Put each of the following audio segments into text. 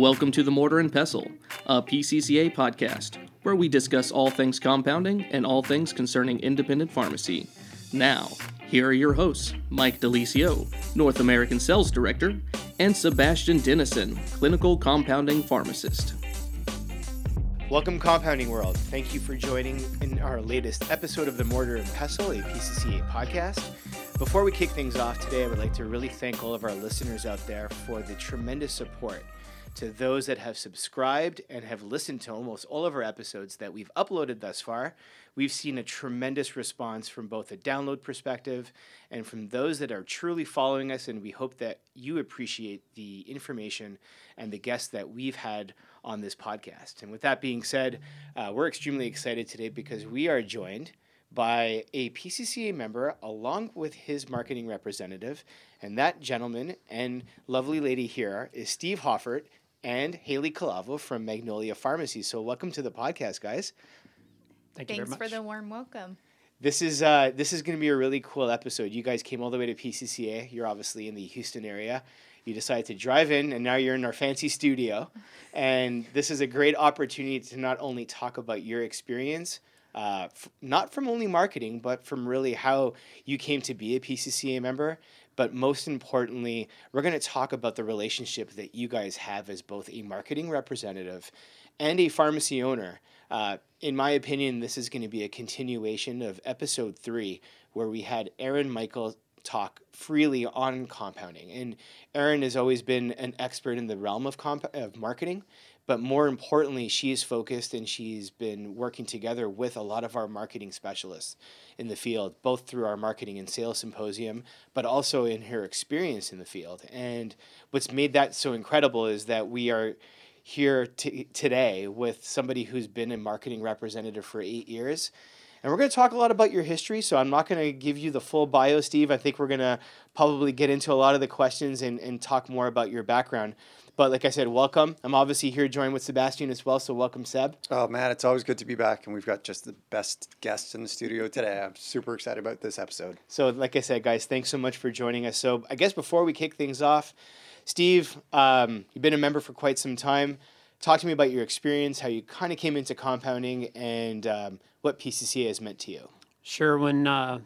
Welcome to the Mortar and Pestle, a PCCA podcast, where we discuss all things compounding and all things concerning independent pharmacy. Now, here are your hosts Mike De Lisio, North American Sales Director, and Sebastian Denison, Clinical Compounding Pharmacist. Welcome, Compounding World. Thank you for joining in our latest episode of the Mortar and Pestle, a PCCA podcast. Before we kick things off today, I would like to really thank all of our listeners out there for the tremendous support to those that have subscribed and have listened to almost all of our episodes that we've uploaded thus far. We've seen a tremendous response from both a download perspective and from those that are truly following us, and we hope that you appreciate the information and the guests that we've had on this podcast. And with that being said, uh, we're extremely excited today because we are joined by a PCCA member along with his marketing representative. And that gentleman and lovely lady here is Steve Hoffart and Haley Collavo from Magnolia Pharmacy. So, welcome to the podcast, guys. Thank you very Thanks for the warm welcome. This is uh, this is going to be a really cool episode. You guys came all the way to PCCA. You're obviously in the Houston area. You decided to drive in, and now you're in our fancy studio. And this is a great opportunity to not only talk about your experience, uh, f- not from only marketing, but from really how you came to be a PCCA member. But most importantly, we're going to talk about the relationship that you guys have as both a marketing representative and a pharmacy owner. Uh, in my opinion, this is going to be a continuation of episode three, where we had Erin Michael talk freely on compounding. And Erin has always been an expert in the realm of, comp- of marketing, but more importantly, she is focused and she's been working together with a lot of our marketing specialists in the field, both through our marketing and sales symposium, but also in her experience in the field. And what's made that so incredible is that we are here t- today with somebody who's been a marketing representative for eight years. And we're going to talk a lot about your history, so I'm not going to give you the full bio, Steve. I think we're going to probably get into a lot of the questions and, and talk more about your background. But like I said, welcome. I'm obviously here joined with Sebastian as well. So welcome, Seb. Oh, man, it's always good to be back. And we've got just the best guests in the studio today. I'm super excited about this episode. So, like I said, guys, thanks so much for joining us. So, I guess before we kick things off, Steve, um, you've been a member for quite some time. Talk to me about your experience, how you kind of came into compounding, and um, what PCCA has meant to you. Sure. When uh,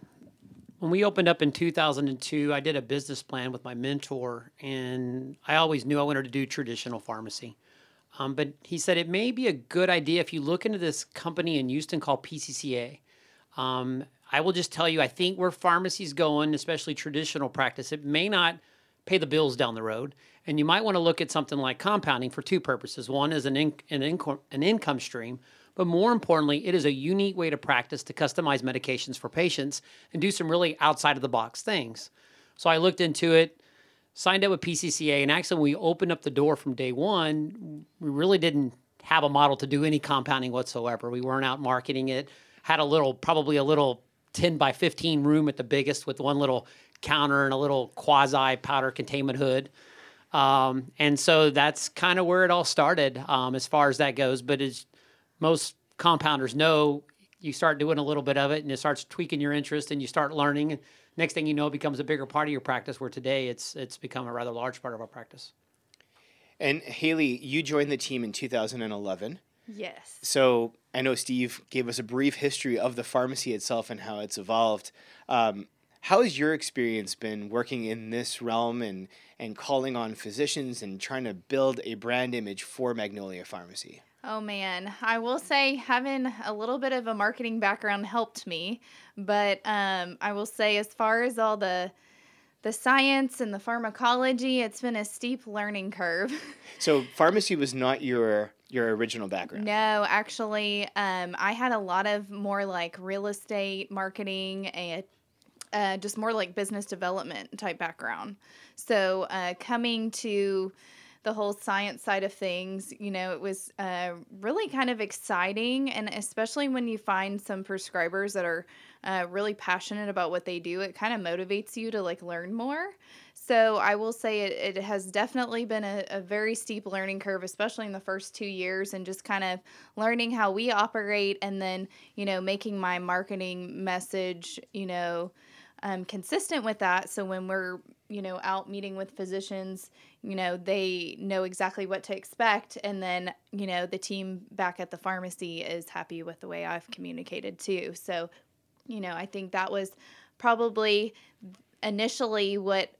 when we opened up in 2002, I did a business plan with my mentor, and I always knew I wanted to do traditional pharmacy. Um, but he said it may be a good idea if you look into this company in Houston called PCCA. Um, I will just tell you, I think where pharmacy's going, especially traditional practice, it may not pay the bills down the road. And you might want to look at something like compounding for two purposes. One is an, in, an, income, an income stream, but more importantly, it is a unique way to practice to customize medications for patients and do some really outside of the box things. So I looked into it, signed up with PCCA, and actually, when we opened up the door from day one, we really didn't have a model to do any compounding whatsoever. We weren't out marketing it, had a little, probably a little 10 by 15 room at the biggest with one little counter and a little quasi powder containment hood. Um, and so that's kind of where it all started um, as far as that goes. But it's most compounders know you start doing a little bit of it and it starts tweaking your interest and you start learning. Next thing you know, it becomes a bigger part of your practice. Where today it's it's become a rather large part of our practice. And Haley, you joined the team in 2011. Yes. So I know Steve gave us a brief history of the pharmacy itself and how it's evolved. Um, how has your experience been working in this realm and, and calling on physicians and trying to build a brand image for Magnolia Pharmacy? Oh man, I will say having a little bit of a marketing background helped me, but um, I will say as far as all the the science and the pharmacology, it's been a steep learning curve. so pharmacy was not your your original background. No, actually, um, I had a lot of more like real estate marketing and uh, just more like business development type background. So uh, coming to the whole science side of things, you know, it was uh, really kind of exciting. And especially when you find some prescribers that are uh, really passionate about what they do, it kind of motivates you to like learn more. So I will say it, it has definitely been a, a very steep learning curve, especially in the first two years, and just kind of learning how we operate and then, you know, making my marketing message, you know, um, consistent with that. So when we're, you know, out meeting with physicians, you know, they know exactly what to expect. And then, you know, the team back at the pharmacy is happy with the way I've communicated too. So, you know, I think that was probably initially what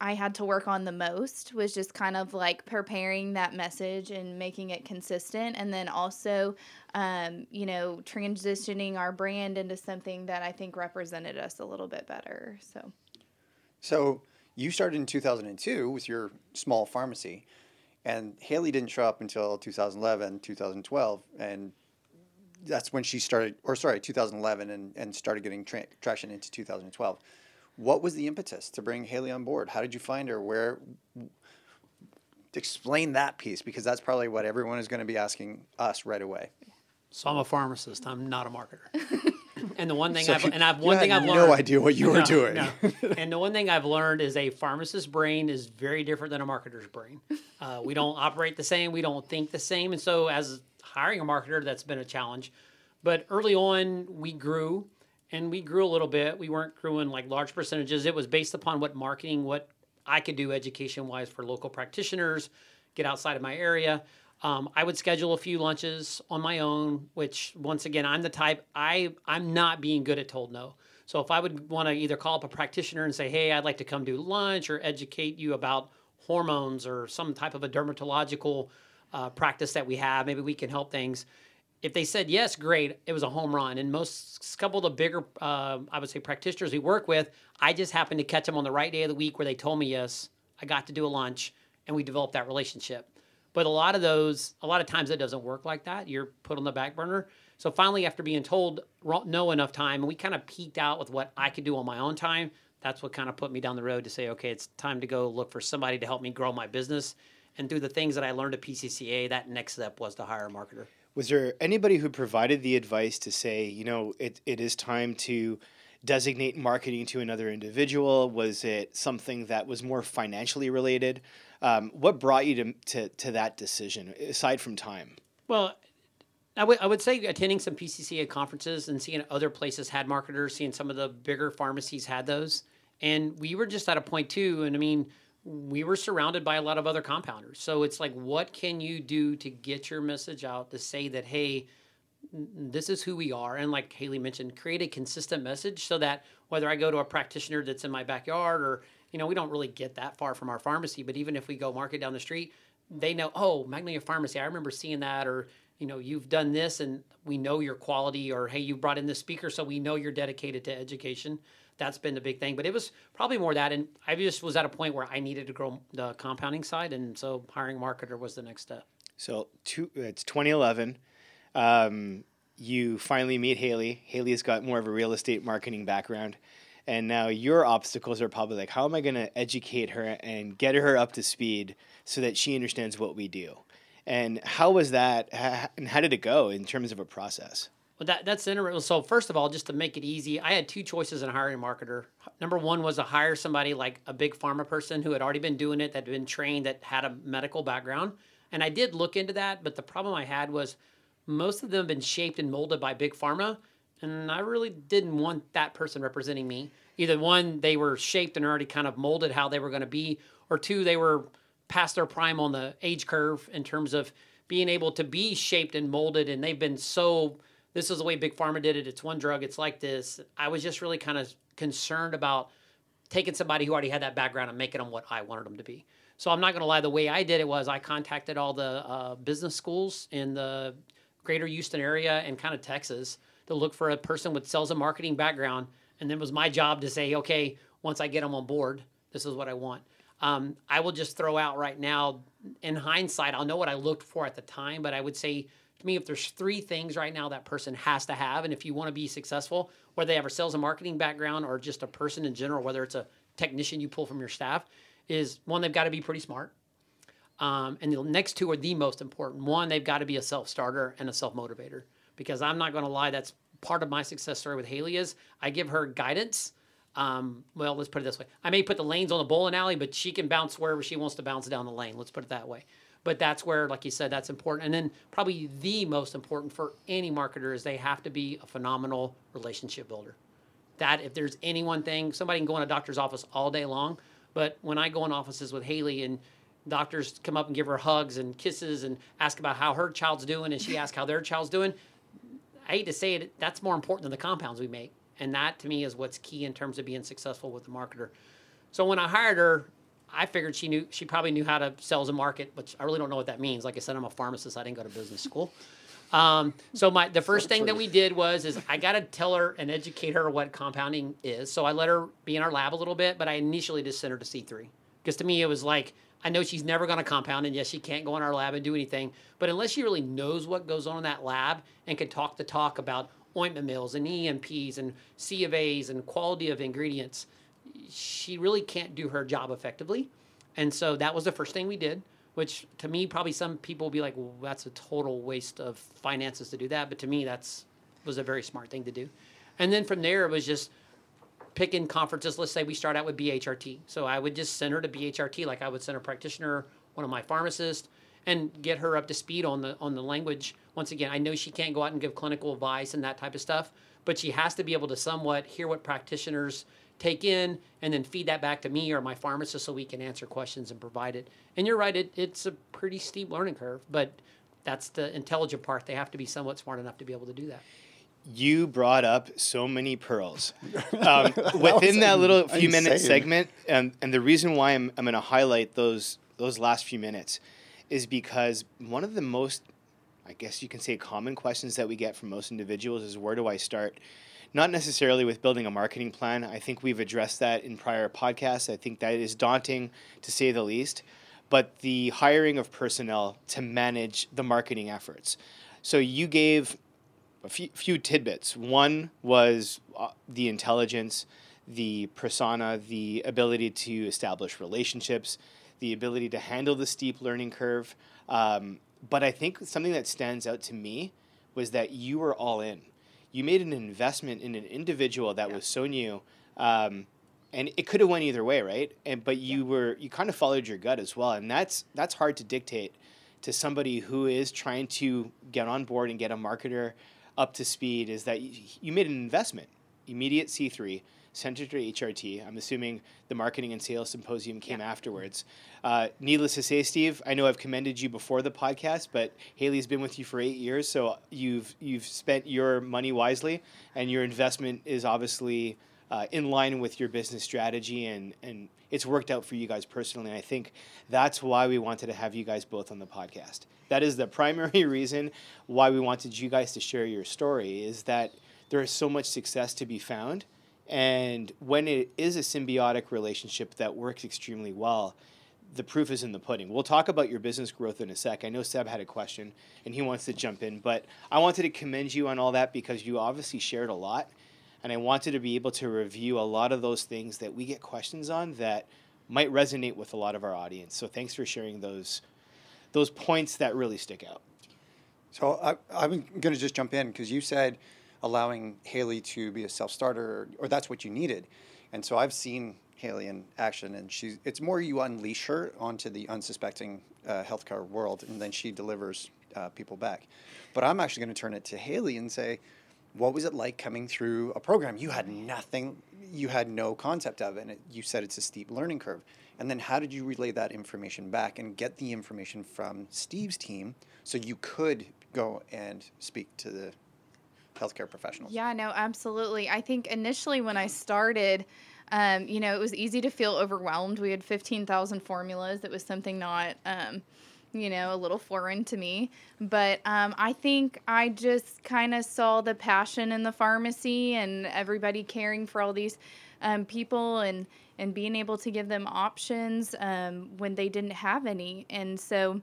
I had to work on the most was just kind of like preparing that message and making it consistent. And then also, um, you know, transitioning our brand into something that I think represented us a little bit better. So, So you started in 2002 with your small pharmacy, and Haley didn't show up until 2011, 2012, and that's when she started, or sorry, 2011, and, and started getting tra- traction into 2012. What was the impetus to bring Haley on board? How did you find her? Where? Explain that piece because that's probably what everyone is going to be asking us right away. So I'm a pharmacist. I'm not a marketer. and the one thing So I've and I've one thing I've learned no idea what you were No, doing. no. and the one thing I've learned is a pharmacist's brain is very different than a marketer's brain. Uh, we don't operate the same. We don't think the same. And so, as hiring a marketer, that's been a challenge. But early on, we grew, and we grew a little bit. We weren't growing like large percentages. It was based upon what marketing, what I could do education wise for local practitioners, get outside of my area. Um, I would schedule a few lunches on my own, which once again, I'm the type I I'm not being good at told no. So if I would want to either call up a practitioner and say, "Hey, I'd like to come do lunch or educate you about hormones or some type of a dermatological uh, practice that we have, maybe we can help things." If they said yes, great. It was a home run. And most couple of the bigger, uh, I would say, practitioners we work with, I just happened to catch them on the right day of the week where they told me yes. I got to do a lunch, and we developed that relationship. But a lot of those, a lot of times it doesn't work like that. You're put on the back burner. So finally, after being told no enough time, and we kind of peaked out with what I could do on my own time, that's what kind of put me down the road to say, okay, it's time to go look for somebody to help me grow my business. And through the things that I learned at PCCA, that next step was to hire a marketer. Was there anybody who provided the advice to say, you know, it, it is time to designate marketing to another individual? Was it something that was more financially related? Um, what brought you to, to, to that decision, aside from time? Well, I would I would say attending some PCCA conferences and seeing other places had marketers, seeing some of the bigger pharmacies had those, and we were just at a point too. And I mean, we were surrounded by a lot of other compounders, so it's like, what can you do to get your message out to say that hey, this is who we are, and like Haley mentioned, create a consistent message so that whether I go to a practitioner that's in my backyard or you know we don't really get that far from our pharmacy, but even if we go market down the street, they know oh Magnolia Pharmacy, I remember seeing that or you know you've done this and we know your quality or hey you brought in this speaker so we know you're dedicated to education that's been the big thing but it was probably more that and i just was at a point where i needed to grow the compounding side and so hiring a marketer was the next step So two, it's 2011. Um, you finally meet Haley. Haley's got more of a real estate marketing background. And now your obstacles are probably like, how am I going to educate her and get her up to speed so that she understands what we do? And how was that? And how did it go in terms of a process? Well, that that's interesting. So first of all, just to make it easy, I had two choices in hiring a marketer. Number one was to hire somebody like a big pharma person who had already been doing it, that had been trained, that had a medical background. And I did look into that, but the problem I had was most of them have been shaped and molded by big pharma, and I really didn't want that person representing me. Either one, they were shaped and already kind of molded how they were going to be, or two, they were past their prime on the age curve in terms of being able to be shaped and molded, and they've been so this is the way big pharma did it it's one drug it's like this i was just really kind of concerned about taking somebody who already had that background and making them what i wanted them to be so i'm not going to lie the way i did it was i contacted all the uh, business schools in the greater houston area and kind of texas to look for a person with sales and marketing background and then it was my job to say okay once i get them on board this is what i want um, i will just throw out right now in hindsight i'll know what i looked for at the time but i would say to me, if there's three things right now that person has to have, and if you want to be successful, whether they have a sales and marketing background or just a person in general, whether it's a technician you pull from your staff, is one, they've got to be pretty smart. Um, and the next two are the most important. One, they've got to be a self starter and a self motivator. Because I'm not going to lie, that's part of my success story with Haley is I give her guidance. Um, well, let's put it this way: I may put the lanes on the bowling alley, but she can bounce wherever she wants to bounce down the lane. Let's put it that way. But that's where, like you said, that's important. And then probably the most important for any marketer is they have to be a phenomenal relationship builder. That if there's any one thing, somebody can go in a doctor's office all day long, but when I go in offices with Haley and doctors come up and give her hugs and kisses and ask about how her child's doing, and she asks how their child's doing. I hate to say it, that's more important than the compounds we make, and that to me is what's key in terms of being successful with the marketer. So when I hired her, I figured she knew she probably knew how to sell as a market, which I really don't know what that means. Like I said, I'm a pharmacist. I didn't go to business school. Um, so my the first thing that we did was is I got to tell her and educate her what compounding is. So I let her be in our lab a little bit, but I initially just sent her to C3 because to me it was like I know she's never going to compound, and yes, she can't go in our lab and do anything. But unless she really knows what goes on in that lab and can talk the talk about ointment mills and EMPs and C of A's and quality of ingredients, she really can't do her job effectively. And so that was the first thing we did, which to me, probably some people will be like, well, that's a total waste of finances to do that. But to me, that's was a very smart thing to do. And then from there, it was just picking conferences. Let's say we start out with BHRT. So I would just send her to BHRT like I would send a practitioner, one of my pharmacists, and get her up to speed on the on the language. Once again, I know she can't go out and give clinical advice and that type of stuff, but she has to be able to somewhat hear what practitioners take in and then feed that back to me or my pharmacist so we can answer questions and provide it. And you're right, it, it's a pretty steep learning curve, but that's the intelligent part. They have to be somewhat smart enough to be able to do that. You brought up so many pearls um, within that little few minute segment, and and the reason why I'm I'm going to highlight those those last few minutes is because one of the most, I guess you can say, common questions that we get from most individuals is where do I start? Not necessarily with building a marketing plan. I think we've addressed that in prior podcasts. I think that is daunting to say the least. But the hiring of personnel to manage the marketing efforts. So you gave a few, few tidbits. One was uh, the intelligence, the persona, the ability to establish relationships, the ability to handle the steep learning curve. Um, but I think something that stands out to me was that you were all in. You made an investment in an individual that was so new, um, and it could have went either way, right? And but you were you kind of followed your gut as well, and that's that's hard to dictate to somebody who is trying to get on board and get a marketer up to speed is that you, you made an investment, immediate C3, Center to HRT. I'm assuming the marketing and sales symposium came afterwards. Uh, needless to say, Steve, I know I've commended you before the podcast, but Haley's been with you for eight years, so you've you've spent your money wisely, and your investment is obviously uh, in line with your business strategy, and and it's worked out for you guys personally. And I think that's why we wanted to have you guys both on the podcast. That is the primary reason why we wanted you guys to share your story. Is that there is so much success to be found and when it is a symbiotic relationship that works extremely well, the proof is in the pudding. We'll talk about your business growth in a sec. I know Seb had a question and he wants to jump in, but I wanted to commend you on all that because you obviously shared a lot. And I wanted to be able to review a lot of those things that we get questions on that might resonate with a lot of our audience. So thanks for sharing those those points that really stick out. So I, I'm going to just jump in because you said allowing Haley to be a self-starter, or that's what you needed. And so I've seen Haley in action, and she's it's more you unleash her onto the unsuspecting uh, healthcare world, and then she delivers uh, people back. But I'm actually going to turn it to Haley and say, what was it like coming through a program you had nothing, you had no concept of, and it, you said it's a steep learning curve. And then how did you relay that information back and get the information from Steve's team so you could go and speak to the healthcare professionals? Yeah, no, absolutely. I think initially when I started, um, you know, it was easy to feel overwhelmed. We had 15,000 formulas. It was something not, um, you know, a little foreign to me. But um, I think I just kind of saw the passion in the pharmacy and everybody caring for all these um, people and, and being able to give them options um, when they didn't have any. And so,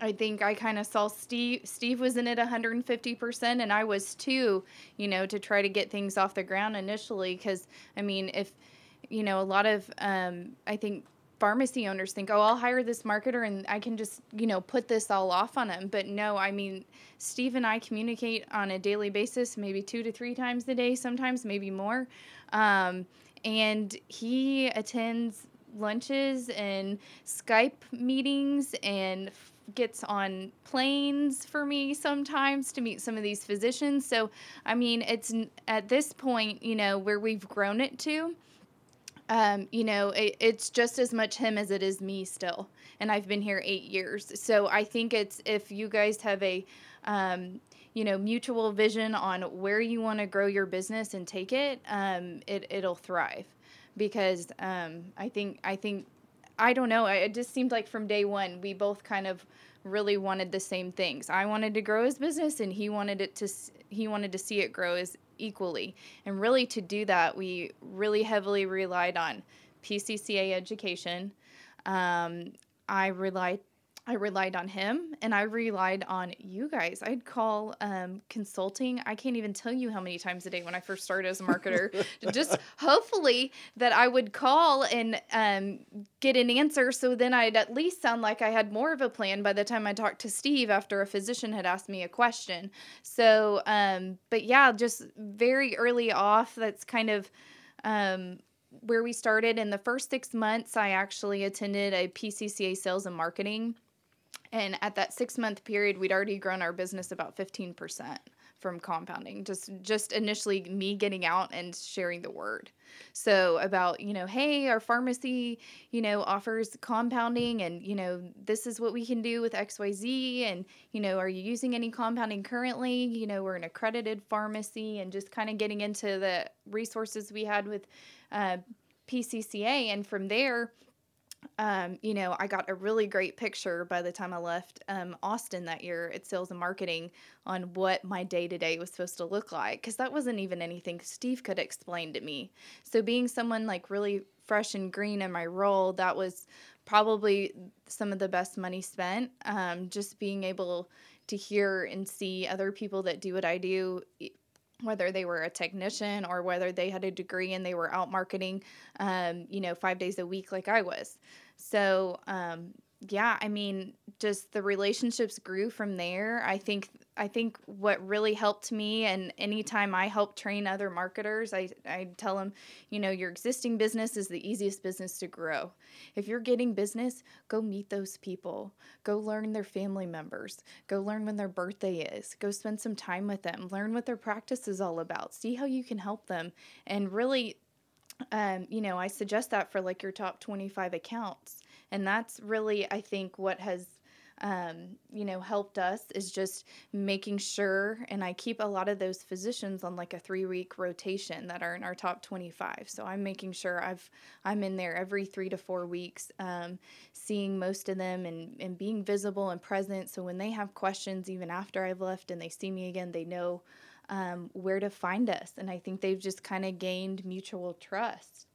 I think I kind of saw Steve. Steve was in it 150%, and I was too, you know, to try to get things off the ground initially. Because, I mean, if, you know, a lot of, um, I think pharmacy owners think, oh, I'll hire this marketer and I can just, you know, put this all off on him. But no, I mean, Steve and I communicate on a daily basis, maybe two to three times a day, sometimes maybe more. Um, and he attends lunches and Skype meetings and gets on planes for me sometimes to meet some of these physicians. So, I mean, it's at this point, you know, where we've grown it to. Um, you know, it, it's just as much him as it is me still. And I've been here eight years. So I think it's if you guys have a, um, you know, mutual vision on where you want to grow your business and take it, um, it it'll thrive. Because um, I think I think I don't know. It just seemed like from day one we both kind of really wanted the same things. I wanted to grow his business, and he wanted it to he wanted to see it grow as equally. And really, to do that, we really heavily relied on PCCA education. Um, I relied I relied on him and I relied on you guys. I'd call um, consulting. I can't even tell you how many times a day when I first started as a marketer. just hopefully that I would call and um, get an answer so then I'd at least sound like I had more of a plan by the time I talked to Steve after a physician had asked me a question. So, um, but yeah, just very early off, that's kind of um, where we started. In the first six months, I actually attended a PCCA sales and marketing and at that six month period, we'd already grown our business about 15% from compounding just just initially me getting out and sharing the word. So about you know hey our pharmacy you know offers compounding and you know this is what we can do with xyz and you know are you using any compounding currently? You know we're an accredited pharmacy and just kind of getting into the resources we had with uh, pcca and from there um, you know, I got a really great picture by the time I left um, Austin that year at sales and marketing on what my day to day was supposed to look like because that wasn't even anything Steve could explain to me. So, being someone like really fresh and green in my role, that was probably some of the best money spent. Um, just being able to hear and see other people that do what I do whether they were a technician or whether they had a degree and they were out marketing, um, you know, five days a week like I was. So, um, yeah, I mean, just the relationships grew from there. I think I think what really helped me, and anytime I help train other marketers, I I tell them, you know, your existing business is the easiest business to grow. If you're getting business, go meet those people. Go learn their family members. Go learn when their birthday is. Go spend some time with them. Learn what their practice is all about. See how you can help them, and really um, you know, I suggest that for like your top 25 accounts. And that's really, I think, what has, um, you know, helped us is just making sure. And I keep a lot of those physicians on like a three week rotation that are in our top 25. So I'm making sure I've, I'm in there every three to four weeks, um, seeing most of them and, and being visible and present. So when they have questions, even after I've left and they see me again, they know um, where to find us. And I think they've just kind of gained mutual trust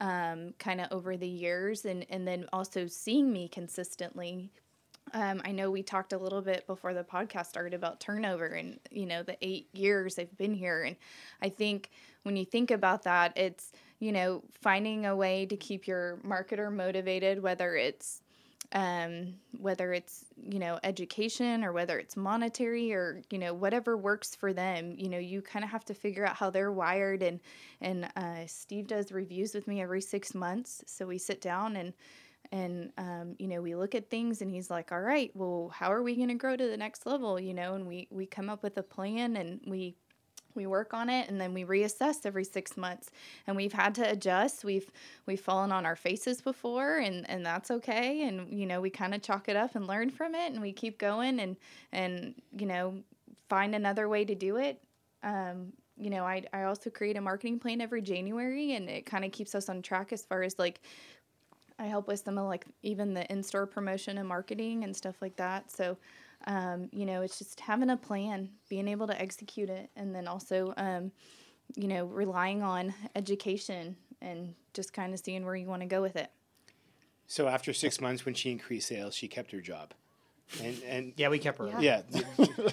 um, kind of over the years and, and then also seeing me consistently. Um, I know we talked a little bit before the podcast started about turnover and, you know, the eight years I've been here. And I think when you think about that, it's, you know, finding a way to keep your marketer motivated, whether it's um, whether it's you know education or whether it's monetary or you know whatever works for them you know you kind of have to figure out how they're wired. And and uh, steve does reviews with me every six months. So we sit down and and um, you know we look at things and he's like all right well how are we going to grow to the next level? You know and we we come up with a plan and we we work on it and then we reassess every six months. And we've had to adjust. We've we've fallen on our faces before and and that's okay. And you know we kind of chalk it up and learn from it and we keep going and and you know find another way to do it. Um, you know I, I also create a marketing plan every january and it kind of keeps us on track as far as like i help with some of like even the in-store promotion and marketing and stuff like that. So um, you know, it's just having a plan, being able to execute it, and then also, um, you know, relying on education and just kind of seeing where you want to go with it. So after six months, when she increased sales, she kept her job. And, and yeah, we kept her. Yeah,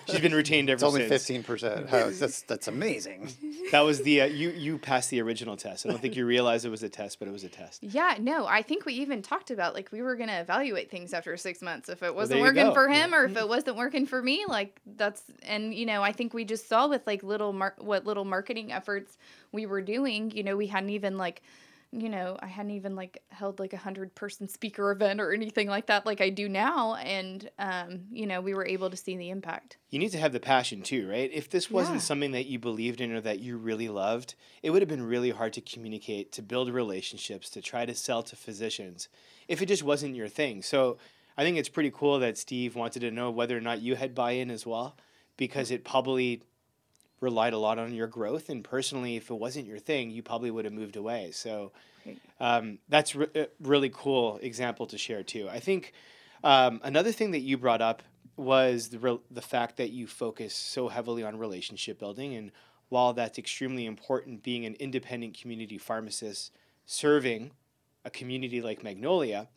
she's been retained ever since. it's only since. fifteen percent. That's that's amazing. That was the uh, you you passed the original test. I don't think you realized it was a test, but it was a test. Yeah, no, I think we even talked about like we were gonna evaluate things after six months if it wasn't there you working go. for him or if it wasn't working for me. Like that's and you know I think we just saw with like little mar- what little marketing efforts we were doing. You know we hadn't even like you know, I hadn't even like held like a hundred person speaker event or anything like that, like I do now. And, um, you know, we were able to see the impact. You need to have the passion too, right? If this wasn't Yeah. something that you believed in or that you really loved, it would have been really hard to communicate, to build relationships, to try to sell to physicians if it just wasn't your thing. So I think it's pretty cool that Steve wanted to know whether or not you had buy in as well, because it probably relied a lot on your growth. And personally, if it wasn't your thing, you probably would have moved away. So um, that's re- a really cool example to share too. I think um, another thing that you brought up was the re- the fact that you focus so heavily on relationship building, and while that's extremely important, being an independent community pharmacist serving a community like Magnolia.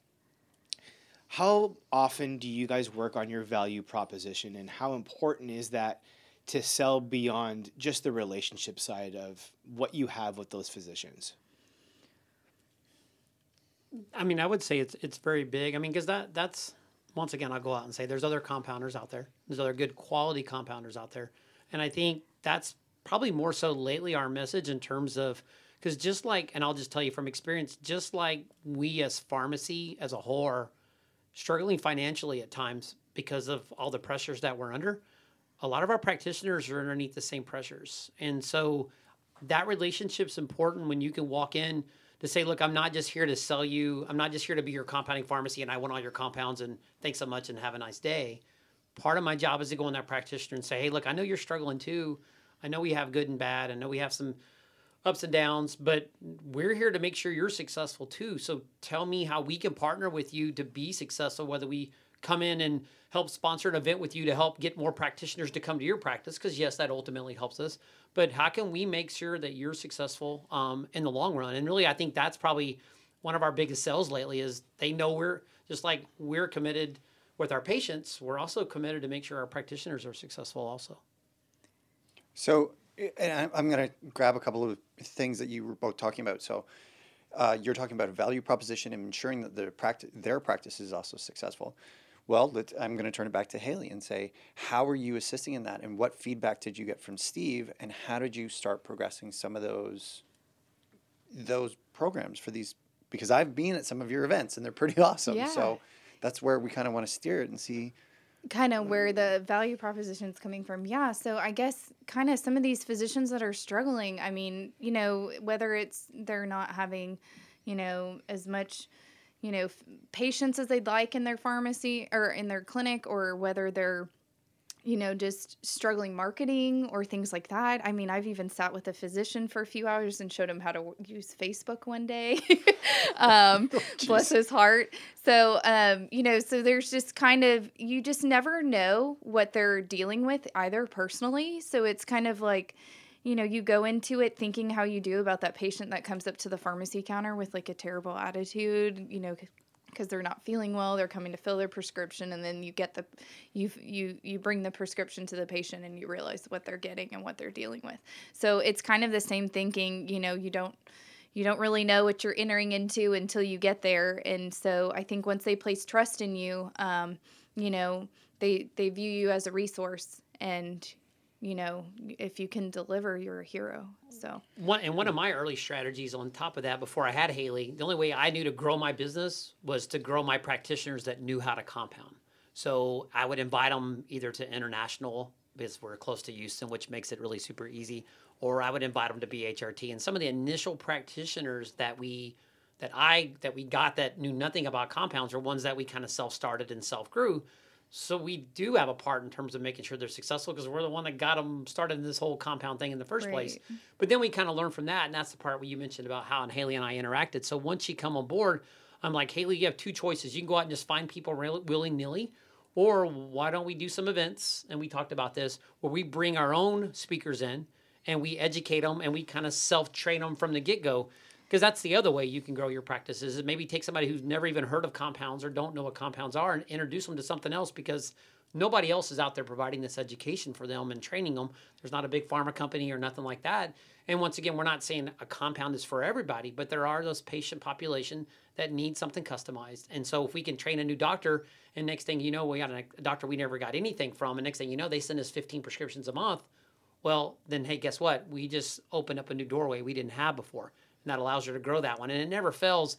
How often do you guys work on your value proposition, and how important is that to sell beyond just the relationship side of what you have with those physicians? I mean, I would say it's it's very big. I mean, because that that's once again, I'll go out and say there's other compounders out there. There's other good quality compounders out there, and I think that's probably more so lately our message in terms of because just like, and I'll just tell you from experience, just like we as pharmacy as a whole are struggling financially at times because of all the pressures that we're under. A lot of our practitioners are underneath the same pressures, and so that relationship's important when you can walk in to say, look, I'm not just here to sell you, I'm not just here to be your compounding pharmacy and I want all your compounds and thanks so much and have a nice day. Part of my job is to go in that practitioner and say, hey, look, I know you're struggling too. I know we have good and bad. I know we have some ups and downs, but we're here to make sure you're successful too. So tell me how we can partner with you to be successful, whether we come in and help sponsor an event with you to help get more practitioners to come to your practice, because yes, that ultimately helps us. But how can we make sure that you're successful um, in the long run? And really, I think that's probably one of our biggest sales lately is they know we're just like we're committed with our patients. We're also committed to make sure our practitioners are successful also. So, and I'm- going to grab a couple of things that you were both talking about. So, uh, you're talking about a value proposition and ensuring that their practice, their practice is also successful. Well, I'm going to turn it back to Haley and say, how are you assisting in that, and what feedback did you get from Steve, and how did you start progressing some of those those programs for these? Because I've been at some of your events, and they're pretty awesome. Yeah. So that's where we kind of want to steer it and see. kind of where the value proposition is coming from. Yeah. So I guess kind of some of these physicians that are struggling, I mean, you know, whether it's they're not having, you know, as much, you know, f- patients as they'd like in their pharmacy or in their clinic, or whether they're, you know, just struggling marketing or things like that. I mean, I've even sat with a physician for a few hours and showed him how to w- use Facebook one day. um, bless his heart. So, um, you know, so there's just kind of, you just never know what they're dealing with either personally. So it's kind of like, you know, you go into it thinking how you do about that patient that comes up to the pharmacy counter with like a terrible attitude, you know, because they're not feeling well they're coming to fill their prescription and then you get the you you you bring the prescription to the patient and you realize what they're getting and what they're dealing with. So it's kind of the same thinking you know you don't you don't really know what you're entering into until you get there. And so i think once they place trust in you um, you know they they view you as a resource and you know if you can deliver you're a hero so One and one of my early strategies on top of that, before I had Haley, the only way I knew to grow my business was to grow my practitioners that knew how to compound. So I would invite them either to international because we're close to Houston, which makes it really super easy, or I would invite them to BHRT. And some of the initial practitioners that we that I that we got that knew nothing about compounds are ones that we kind of self started and self grew. So we do have a part in terms of making sure they're successful because we're the one that got them started in this whole compound thing in the first place. But then we kind of learn from that, and that's the part where you mentioned about how and Haley and I interacted. So once she come on board, I'm like, Haley, you have two choices. You can go out and just find people willy nilly, or why don't we do some events? And we talked about this where we bring our own speakers in and we educate them and we kind of self train them from the get go. Because that's the other way you can grow your practices is maybe take somebody who's never even heard of compounds or don't know what compounds are and introduce them to something else because nobody else is out there providing this education for them and training them. There's not a big pharma company or nothing like that. And once again, we're not saying a compound is for everybody, but there are those patient population that need something customized. And so if we can train a new doctor, and next thing you know, we got a doctor we never got anything from, and next thing you know, they send us 15 prescriptions a month. Well, then hey, guess what? We just opened up a new doorway we didn't have before. And that allows her to grow that one, and it never fails.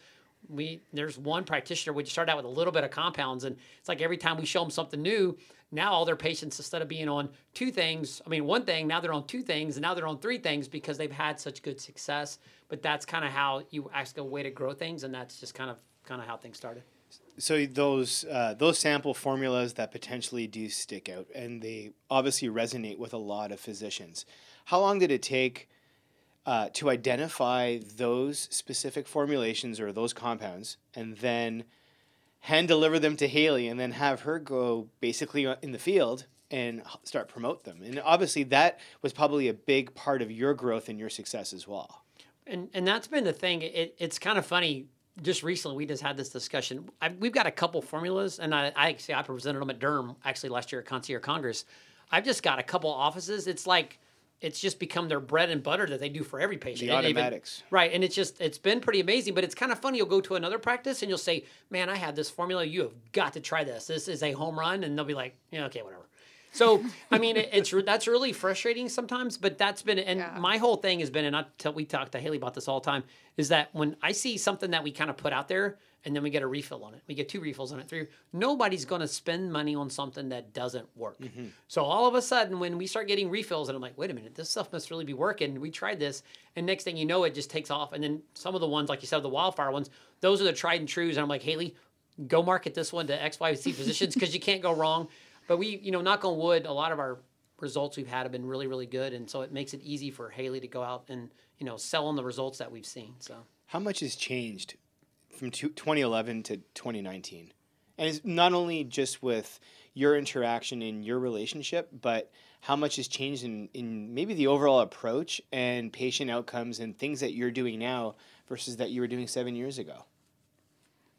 We there's one practitioner we start out with a little bit of compounds, and it's like every time we show them something new, now all their patients instead of being on two things, I mean one thing, now they're on two things, and now they're on three things because they've had such good success. But that's kind of how you ask a way to grow things, and that's just kind of kind of how things started. So those uh, those sample formulas that potentially do stick out, and they obviously resonate with a lot of physicians. How long did it take uh, to identify those specific formulations or those compounds, and then hand deliver them to Haley, and then have her go basically in the field and start promote them? And obviously, that was probably a big part of your growth and your success as well. And and that's been the thing. It, it's kind of funny. Just recently, we just had this discussion. I, we've got a couple formulas, and I, I actually I presented them at Durham actually last year at Concierge Congress. I've just got a couple offices. It's like it's just become their bread and butter that they do for every patient. The And even- right, and it's just it's been pretty amazing. But it's kind of funny. You'll go to another practice and you'll say, "Man, I have this formula. You have got to try this. This is a home run." And they'll be like, "Yeah, okay, whatever." So I mean, it, it's that's really frustrating sometimes. But that's been and Yeah. my whole thing has been, and I tell we talk to Haley about this all the time, is that when I see something that we kind of put out there and then we get a refill on it, we get two refills on it, three. Nobody's going to spend money on something that doesn't work. Mm-hmm. So all of a sudden, when we start getting refills, and I'm like, wait a minute, this stuff must really be working. We tried this, and next thing you know, it just takes off. And then some of the ones, like you said, the wildfire ones, those are the tried and trues. And I'm like, Haley, go market this one to X, Y, Z physicians because you can't go wrong. But we, you know, knock on wood, a lot of our results we've had have been really, really good, and so it makes it easy for Haley to go out and you know sell on the results that we've seen. So How much has changed from 2011 to 2019? And it's not only just with your interaction in your relationship, but how much has changed in, in maybe the overall approach and patient outcomes and things that you're doing now versus that you were doing seven years ago?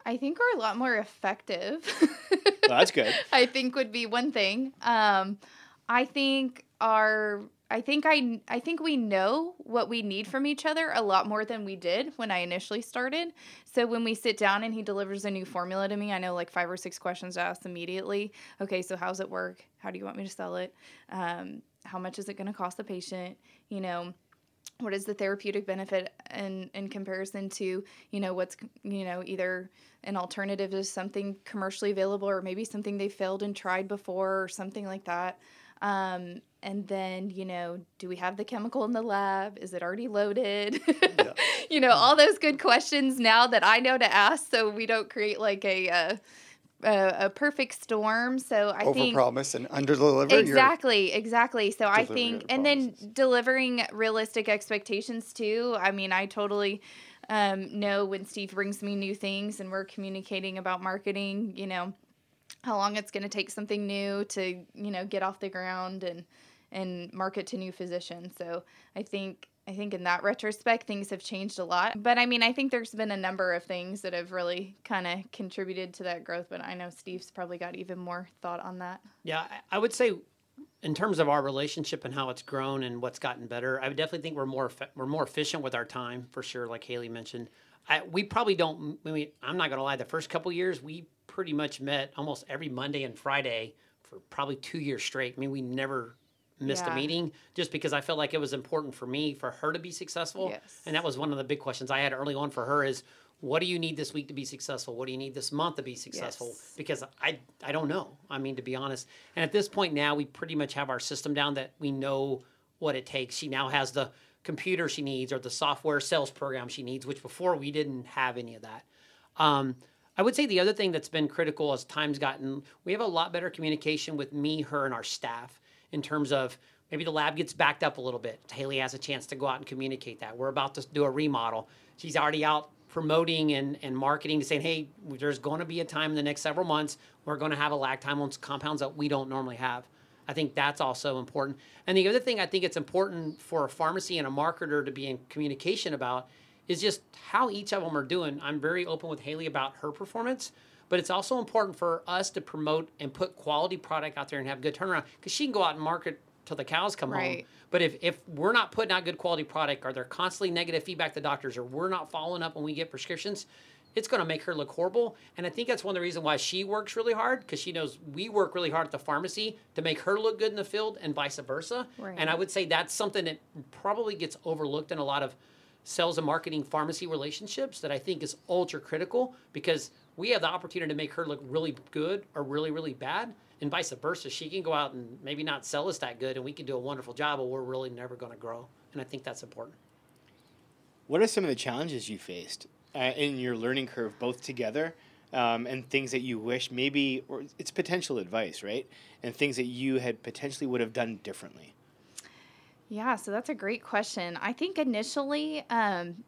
I think we're a lot more effective. Well, that's good. I think would be one thing. Um, I think our I think I I think we know what we need from each other a lot more than we did when I initially started. So when we sit down and he delivers a new formula to me, I know like five or six questions to ask immediately. Okay, so how's it work? How do you want me to sell it? Um, how much is it going to cost the patient? You know, what is the therapeutic benefit in in comparison to you know what's you know either an alternative to something commercially available or maybe something they failed and tried before or something like that. Um, and then you know do we have the chemical in the lab? Is it already loaded? You know all those good questions now that i know to ask so we don't create like a uh, a, a perfect storm so i think Overpromise and underdeliver. Exactly, exactly. So I think, and then delivering realistic expectations too. I mean, I totally um, know when Steve brings me new things and we're communicating about marketing, you know, how long it's going to take something new to, you know, get off the ground and and market to new physicians. So I think I think in that retrospect things have changed a lot. But I mean, I think there's been a number of things that have really kind of contributed to that growth, but I know Steve's probably got even more thought on that. yeah, I, would say in terms of our relationship and how it's grown and what's gotten better, I would definitely think we're more we're more efficient with our time for sure. Like Haley mentioned, I, we probably don't. I mean, I'm not gonna lie. The first couple years, we pretty much met almost every Monday and Friday for probably two years straight. I mean, we never missed Yeah. a meeting just because I felt like it was important for me for her to be successful. Yes. And that was one of the big questions I had early on for her is what do you need this week to be successful? What do you need this month to be successful? Yes. Because I I don't know. I mean to be honest. And at this point now we pretty much have our system down that we know what it takes. She now has the computer she needs or the software sales program she needs, which before we didn't have any of that. Um, I would say the other thing that's been critical as time's gotten, we have a lot better communication with me, her, and our staff in terms of maybe the lab gets backed up a little bit. Haley has a chance to go out and communicate that. We're about to do a remodel. She's already out promoting and, and marketing to saying, hey, there's going to be a time in the next several months we're going to have a lag time on compounds that we don't normally have. I think that's also important. And the other thing I think it's important for a pharmacy and a marketer to be in communication about is just how each of them are doing. I'm very open with Haley about her performance, but it's also important for us to promote and put quality product out there and have good turnaround because she can go out and market till the cows come home. But if, if we're not putting out good quality product or they're constantly negative feedback to doctors or we're not following up when we get prescriptions, it's going to make her look horrible. And I think that's one of the reasons why she works really hard because she knows we work really hard at the pharmacy to make her look good in the field and vice versa. Right. And I would say that's something that probably gets overlooked in a lot of sales and marketing pharmacy relationships that I think is ultra critical because we have the opportunity to make her look really good or really, really bad, and vice versa. She can go out and maybe not sell us that good, and we can do a wonderful job, but we're really never going to grow. And I think that's important. What are some of the challenges you faced uh, in your learning curve, both together um, and things that you wish maybe, or it's potential advice, right? And things that you had potentially would have done differently? Yeah, so that's a great question. I think initially, um,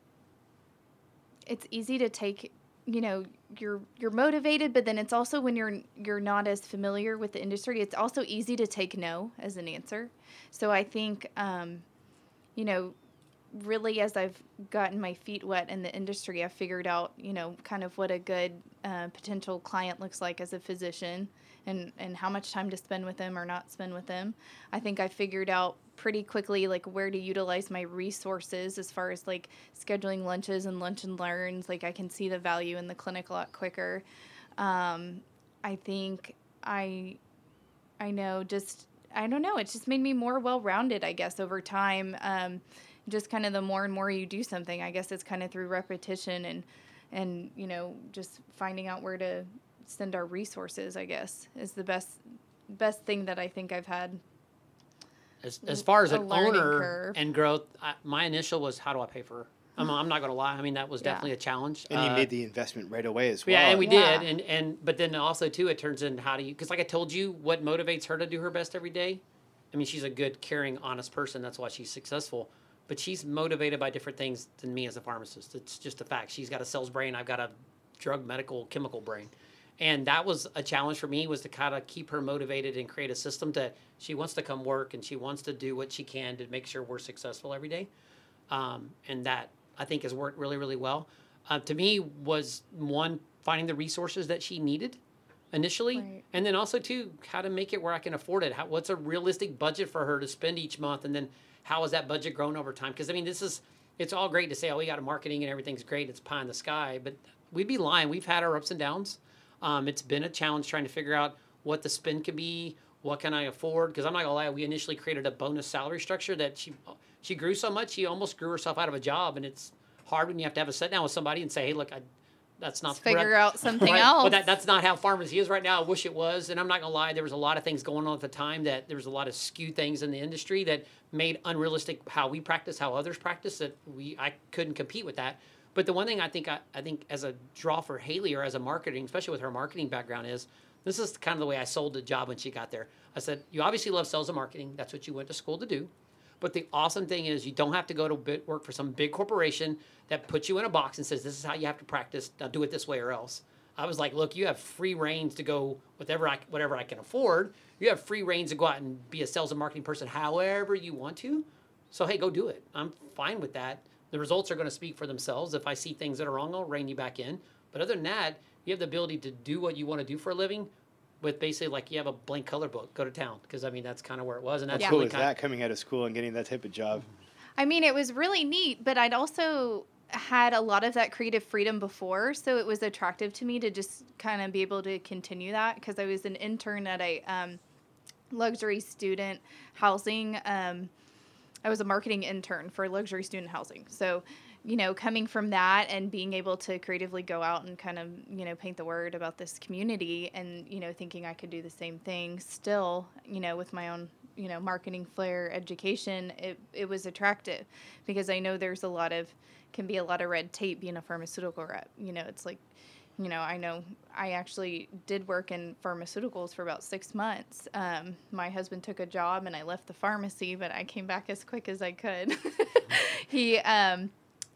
it's easy to take. You know, you're you're motivated, but then it's also when you're you're not as familiar with the industry, it's also easy to take no as an answer. So I think, um, you know, really as I've gotten my feet wet in the industry, I've figured out, you know, kind of what a good uh, potential client looks like as a physician and, and how much time to spend with them or not spend with them. I think I figured out pretty quickly like where to utilize my resources as far as like scheduling lunches and lunch and learns. Like I can see the value in the clinic a lot quicker. Um, I think I I know just I don't know. It's just made me more well rounded, I guess, over time. Um, just kind of the more and more you do something, I guess it's kind of through repetition and and you know just finding out where to send our resources. I guess is the best best thing that I think I've had. As, as far as a an learning owner curve. and growth, I, my initial was how do I pay for? I'm, I'm not going to lie. I mean, that was Yeah. definitely a challenge. And you Uh, made the investment right away as well. Yeah, and we Yeah. did, and and but then also too, it turns in how do you? Because like I told you, what motivates her to do her best every day. I mean, she's a good, caring, honest person. That's why she's successful. But she's motivated by different things than me as a pharmacist. It's just a fact. She's got a sales brain. I've got a drug, medical, chemical brain, and that was a challenge for me was to kind of keep her motivated and create a system that she wants to come work and she wants to do what she can to make sure we're successful every day um, and that I think has worked really, really well. Uh, to me, was one finding the resources that she needed initially, Right. and then also two how to make it where I can afford it. How, what's a realistic budget for her to spend each month, and then how has that budget grown over time? Because I mean, this is it's all great to say, oh, we got a marketing and everything's great, it's pie in the sky, but we'd be lying. We've had our ups and downs. Um, it's been a challenge trying to figure out what the spend could be, what can I afford? Because I'm not gonna lie, we initially created a bonus salary structure that she she grew so much she almost grew herself out of a job, and it's hard when you have to have a sit down with somebody and say, hey, look, I, that's not Let's figure out something Right? else. But that, that's not how pharmacy is right now. I wish it was. And I'm not going to lie, there was a lot of things going on at the time that there was a lot of skew things in the industry that made unrealistic how we practice, how others practice, that we I couldn't compete with that. But the one thing I think I, I think as a draw for Haley or as a marketing, especially with her marketing background, is this is kind of the way I sold the job when she got there. I said, You obviously love sales and marketing. That's what you went to school to do. But the awesome thing is, you don't have to go to work for some big corporation that puts you in a box and says, "This is how you have to practice. Now do it this way or else." I was like, "Look, you have free reigns to go whatever I whatever I can afford. You have free reigns to go out and be a sales and marketing person however you want to. So hey, go do it. I'm fine with that. The results are going to speak for themselves. If I see things that are wrong, I'll rein you back in. But other than that, you have the ability to do what you want to do for a living." With basically like you have a blank color book, go to town because I mean that's kind of where it was, and that's How Yeah. cool really is kind that coming out of school and getting that type of job? I mean, it was really neat, but I'd also had a lot of that creative freedom before, so it was attractive to me to just kind of be able to continue that because I was an intern at a um, luxury student housing. Um, I was a marketing intern for luxury student housing, so you know, coming from that and being able to creatively go out and kind of you know paint the word about this community, and you know, thinking I could do the same thing still, you know, with my own you know marketing flair education it, it was attractive because i know there's a lot of can be a lot of red tape being a pharmaceutical rep. You know it's like you know i know i actually did work in pharmaceuticals for about six months. Um, my husband took a job and i left the pharmacy but i came back as quick as i could. He um,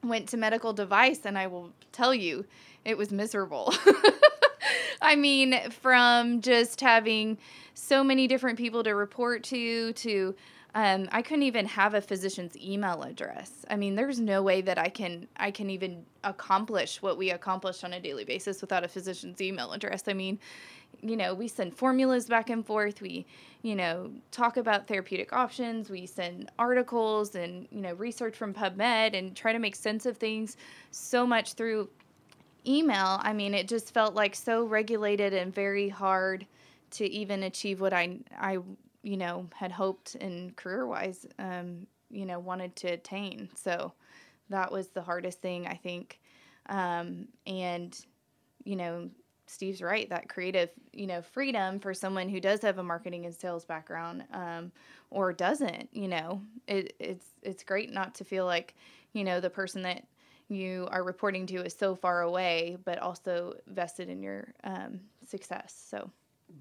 went to medical device and i will tell you it was miserable. I mean, from just having so many different people to report to, to um, I couldn't even have a physician's email address. I mean, there's no way that I can I can even accomplish what we accomplish on a daily basis without a physician's email address. I mean, you know, we send formulas back and forth. We, you know, talk about therapeutic options. We send articles and you know research from PubMed and try to make sense of things so much through email, I mean, it just felt like so regulated and very hard to even achieve what I, I, you know, had hoped and career wise, um, you know, wanted to attain. So that was the hardest thing I think. Um, and you know, Steve's right. That creative, you know, freedom for someone who does have a marketing and sales background, um, or doesn't, you know, it, it's it's great not to feel like, you know, the person that you are reporting to is so far away, but also vested in your um, success. So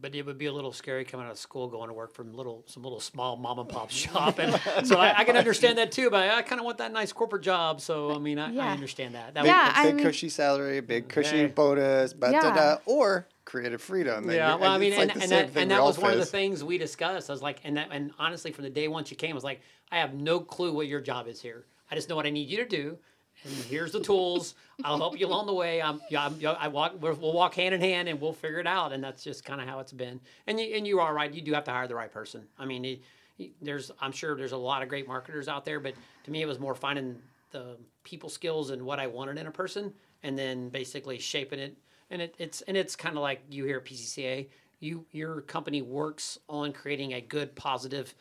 but it would be a little scary coming out of school going to work from little some little small mom and pop shop and so I, I, can understand that too but i kind of want that nice corporate job so i mean i, Yeah. I understand that, that Big, Yeah, I big mean- cushy salary, big cushy Yeah. bonus, but Yeah. or creative freedom. would, And yeah well i and mean it's like and, the and same that, thing and we that all was one of the things we discussed i was like and that and honestly from the day once you came i was like i have no clue what your job is here i just know what i need you to do and here's the tools. I'll help you along the way. I'm, yeah, I'm, I walk. We'll, walk hand in hand, and we'll figure it out. And that's just kind of how it's been. And you, and you are right. You do have to hire the right person. I mean, it, it- there's. I'm sure there's a lot of great marketers out there, but to me, it was more finding the people skills and what I wanted in a person, and then basically shaping it. And it, it's and it's kind of like you hear at PCCA. You your company works on creating a good, positive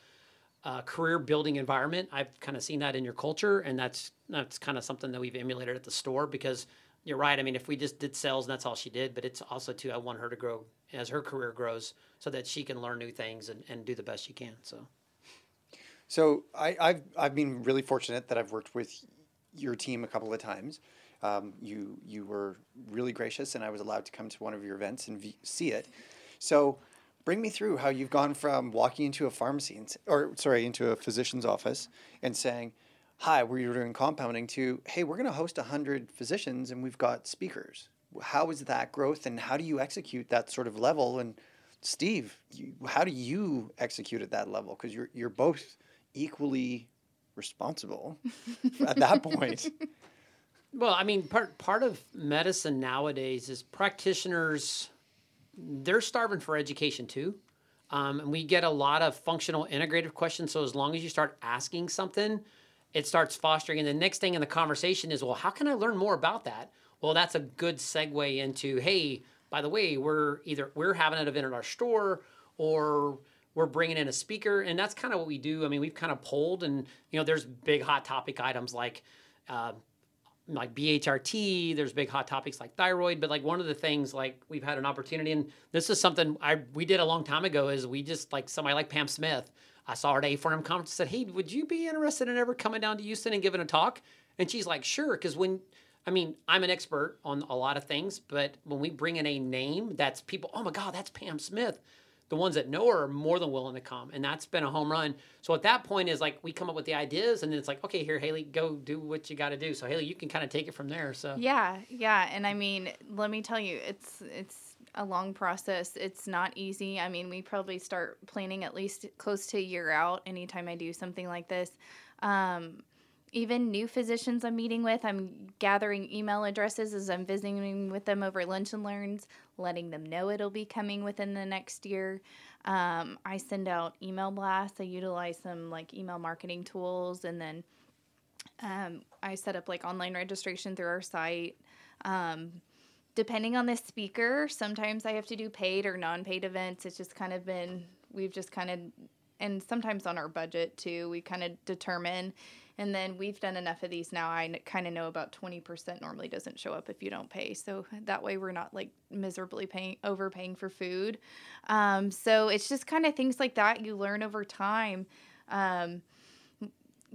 uh, career building environment. I've kind of seen that in your culture, and that's that's kind of something that we've emulated at the store because you're right. I mean, if we just did sales and that's all she did, but it's also too, I want her to grow as her career grows so that she can learn new things and, and do the best she can. So, So I, I've I've been really fortunate that I've worked with your team a couple of times. Um, you you were really gracious, and I was allowed to come to one of your events and v- see it. So bring me through how you've gone from walking into a pharmacy and, or sorry into a physician's office and saying, "Hi, we're doing compounding," to "Hey, we're going to host hundred physicians and we've got speakers." How is that growth, and how do you execute that sort of level? And Steve, you, how do you execute at that level? Because you're you're both equally responsible at that point. well, I mean, part, part of medicine nowadays is practitioners, they're starving for education too. Um, and we get a lot of functional integrative questions. So as long as you start asking something, it starts fostering. And the next thing in the conversation is, well, how can I learn more about that? Well, that's a good segue into, hey, by the way, we're either we're having an event at our store or we're bringing in a speaker, and that's kind of what we do. I mean, we've kind of polled, and you know, there's big hot topic items like. Uh, like BHRT, there's big hot topics like thyroid, but like one of the things like we've had an opportunity, and this is something I we did a long time ago, is we just like somebody like Pam Smith. I saw her at A4M conference said, Hey, would you be interested in ever coming down to Houston and giving a talk? And she's like, Sure, because when I mean, I'm an expert on a lot of things, but when we bring in a name that's people, oh my God, that's Pam Smith. The ones that know her are more than willing to come, and that's been a home run. So at that point is like we come up with the ideas, and then it's like, okay, here, Haley, go do what you got to do. So Haley, you can kind of take it from there. So Yeah, yeah, and I mean, let me tell you, it's it's a long process. It's not easy. I mean, we probably start planning at least close to a year out anytime I do something like this. Um, even new physicians I'm meeting with, I'm gathering email addresses as I'm visiting with them over lunch and learns, letting them know it'll be coming within the next year. Um, I send out email blasts. I utilize some like email marketing tools, and then um, I set up like online registration through our site. Um, depending on the speaker, sometimes I have to do paid or non paid events. It's just kind of been, we've just kind of, and sometimes on our budget too, we kind of determine. And then we've done enough of these now. I kind of know about 20% normally doesn't show up if you don't pay. So that way we're not like miserably paying, overpaying for food. Um, so it's just kind of things like that you learn over time. Um,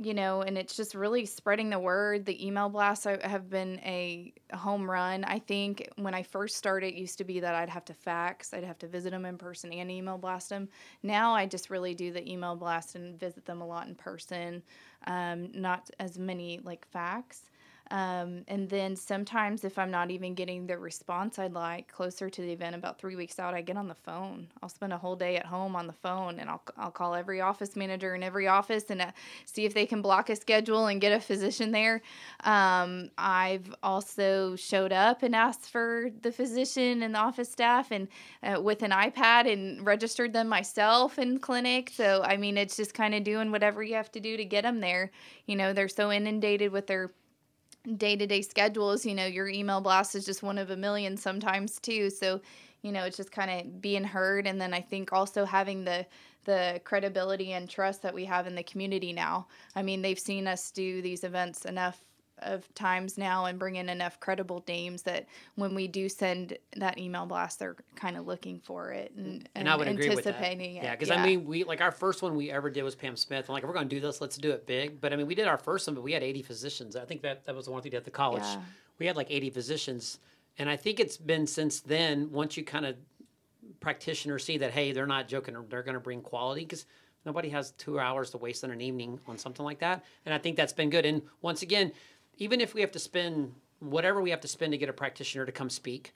you know, and it's just really spreading the word. The email blasts have been a home run. I think when I first started, it used to be that I'd have to fax, I'd have to visit them in person and email blast them. Now I just really do the email blast and visit them a lot in person, um, not as many like fax. Um, and then sometimes, if I'm not even getting the response I'd like closer to the event, about three weeks out, I get on the phone. I'll spend a whole day at home on the phone and I'll, I'll call every office manager in every office and uh, see if they can block a schedule and get a physician there. Um, I've also showed up and asked for the physician and the office staff and uh, with an iPad and registered them myself in clinic. So, I mean, it's just kind of doing whatever you have to do to get them there. You know, they're so inundated with their day to day schedules, you know, your email blast is just one of a million sometimes too. So, you know, it's just kind of being heard. And then I think also having the, the credibility and trust that we have in the community now. I mean, they've seen us do these events enough of times now and bring in enough credible names that when we do send that email blast, they're kind of looking for it and, and, and I would agree with that. anticipating it. Yeah, because I mean, we like our first one we ever did was Pam Smith. I'm like, if we're going to do this, let's do it big. But I mean, we did our first one, but we had 80 physicians. I think that that was the one we did at the college. Yeah. We had like 80 physicians, and I think it's been since then. Once you kind of practitioners see that, hey, they're not joking, they're going to bring quality because nobody has two hours to waste in an evening on something like that. And I think that's been good. And once again, even if we have to spend whatever we have to spend to get a practitioner to come speak,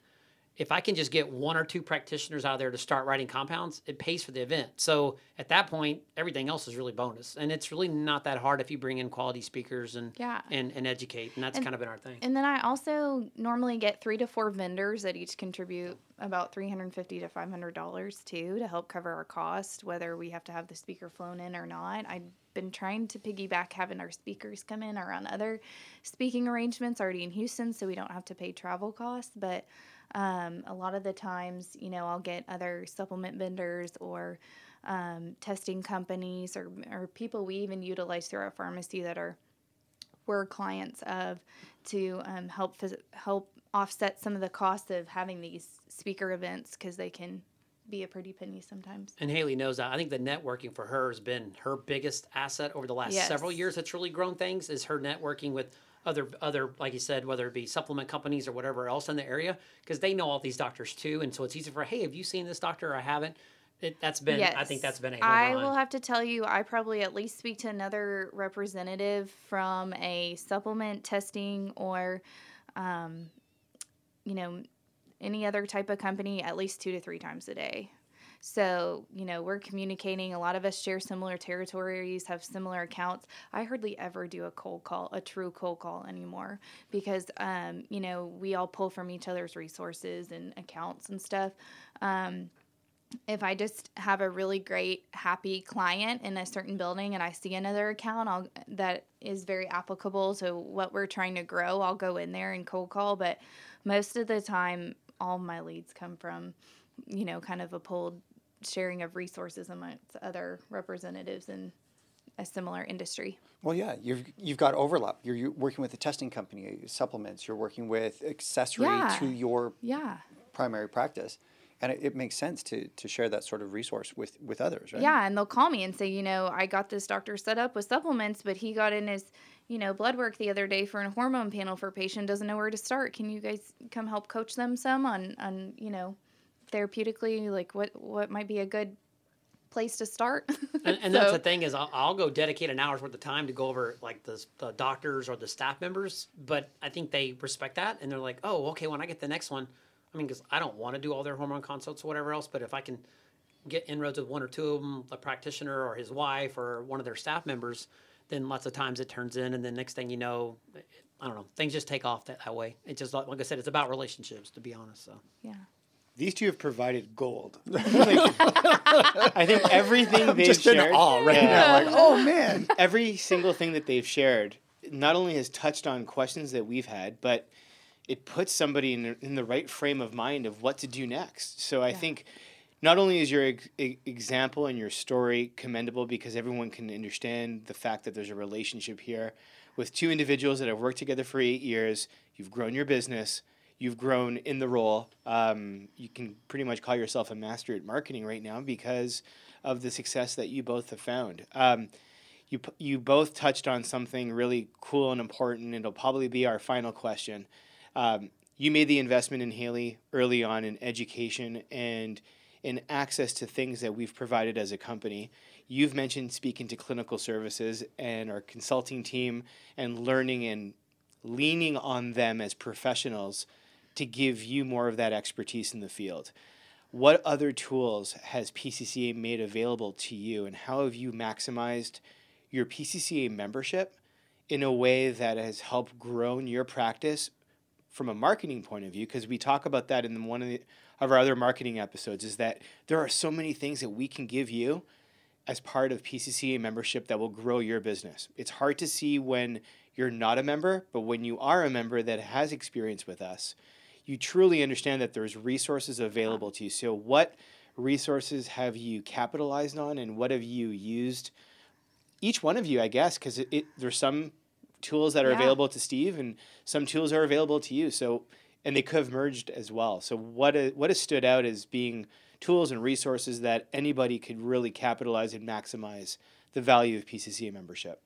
if I can just get one or two practitioners out there to start writing compounds, it pays for the event. So at that point, everything else is really bonus, and it's really not that hard if you bring in quality speakers and Yeah. and, and educate, and that's And- kind of been our thing. And then I also normally get three to four vendors that each contribute about three hundred fifty to five hundred dollars too to help cover our cost, whether we have to have the speaker flown in or not. I've been trying to piggyback having our speakers come in or on other speaking arrangements already in Houston, so we don't have to pay travel costs. But um, a lot of the times, you know, I'll get other supplement vendors or um, testing companies or or people we even utilize through our pharmacy that are we're clients of to um, help help offset some of the cost of having these speaker events because they can be a pretty penny sometimes. And Haley knows that. I think the networking for her has been her biggest asset over the last Yes. several years. That's really grown things is her networking with other other like you said, whether it be supplement companies or whatever else in the area, because they know all these doctors too, and so it's easy for hey, have you seen this doctor? or I haven't. It, that's been. I think that's been a I will have to tell you, I probably at least speak to another representative from a supplement testing or, um, you know, any other type of company at least two to three times a day. So, you know, we're communicating. A lot of us share similar territories, have similar accounts. I hardly ever do a cold call, a true cold call anymore because, um, you know, we all pull from each other's resources and accounts and stuff. Um, if I just have a really great happy client in a certain building and I see another account I'll, that is very applicable to what we're trying to grow, I'll go in there and cold call. But most of the time, all my leads come from, you know, kind of a pulled sharing of resources amongst other representatives in a similar industry. Well, yeah, you've you've got overlap. You're, you're working with a testing company, uh, supplements. You're working with accessory Yeah. to your Yeah. primary practice, and it, it makes sense to to share that sort of resource with with others, right? Yeah, and they'll call me and say, you know, I got this doctor set up with supplements, but he got in his, you know, blood work the other day for a hormone panel for a patient, doesn't know where to start. Can you guys come help coach them some on on, you know, therapeutically like what what might be a good place to start? and, and that's the thing is I'll, I'll go dedicate an hour's worth of time to go over like the, the doctors or the staff members but i think they respect that and they're like oh okay when i get the next one i mean because i don't want to do all their hormone consults or whatever else but if i can get inroads with one or two of them a practitioner or his wife or one of their staff members then lots of times it turns in and then next thing you know i don't know things just take off that, that way it just like i said it's about relationships to be honest so yeah. These two have provided gold. Like, I think everything they've Just in shared, awe right Yeah. now, like, oh man. every single thing that they've shared not only has touched on questions that we've had, but it puts somebody in, in the right frame of mind of what to do next. So I think not only is your ex- example and your story commendable because everyone can understand the fact that there's a relationship here with two individuals that have worked together for eight years, you've grown your business, you've grown in the role. Um, you can pretty much call yourself a master at marketing right now because of the success that you both have found. Um, you, you both touched on something really cool and important, and it'll probably be our final question. Um, you made the investment in Haley early on in education and in access to things that we've provided as a company. You've mentioned speaking to clinical services and our consulting team and learning and leaning on them as professionals to give you more of that expertise in the field. What other tools has PCCA made available to you, and how have you maximized your PCCA membership in a way that has helped grow your practice from a marketing point of view? Because we talk about that in one of, the, of our other marketing episodes, is that there are so many things that we can give you as part of PCCA membership that will grow your business. It's hard to see when you're not a member, but when you are a member that has experience with us, you truly understand that there's resources available to you. So, what resources have you capitalized on, and what have you used? Each one of you, I guess, because it, it, there's some tools that are Yeah. available to Steve, and some tools are available to you. So, and they could have merged as well. So, what what has stood out as being tools and resources that anybody could really capitalize and maximize the value of PCCA membership.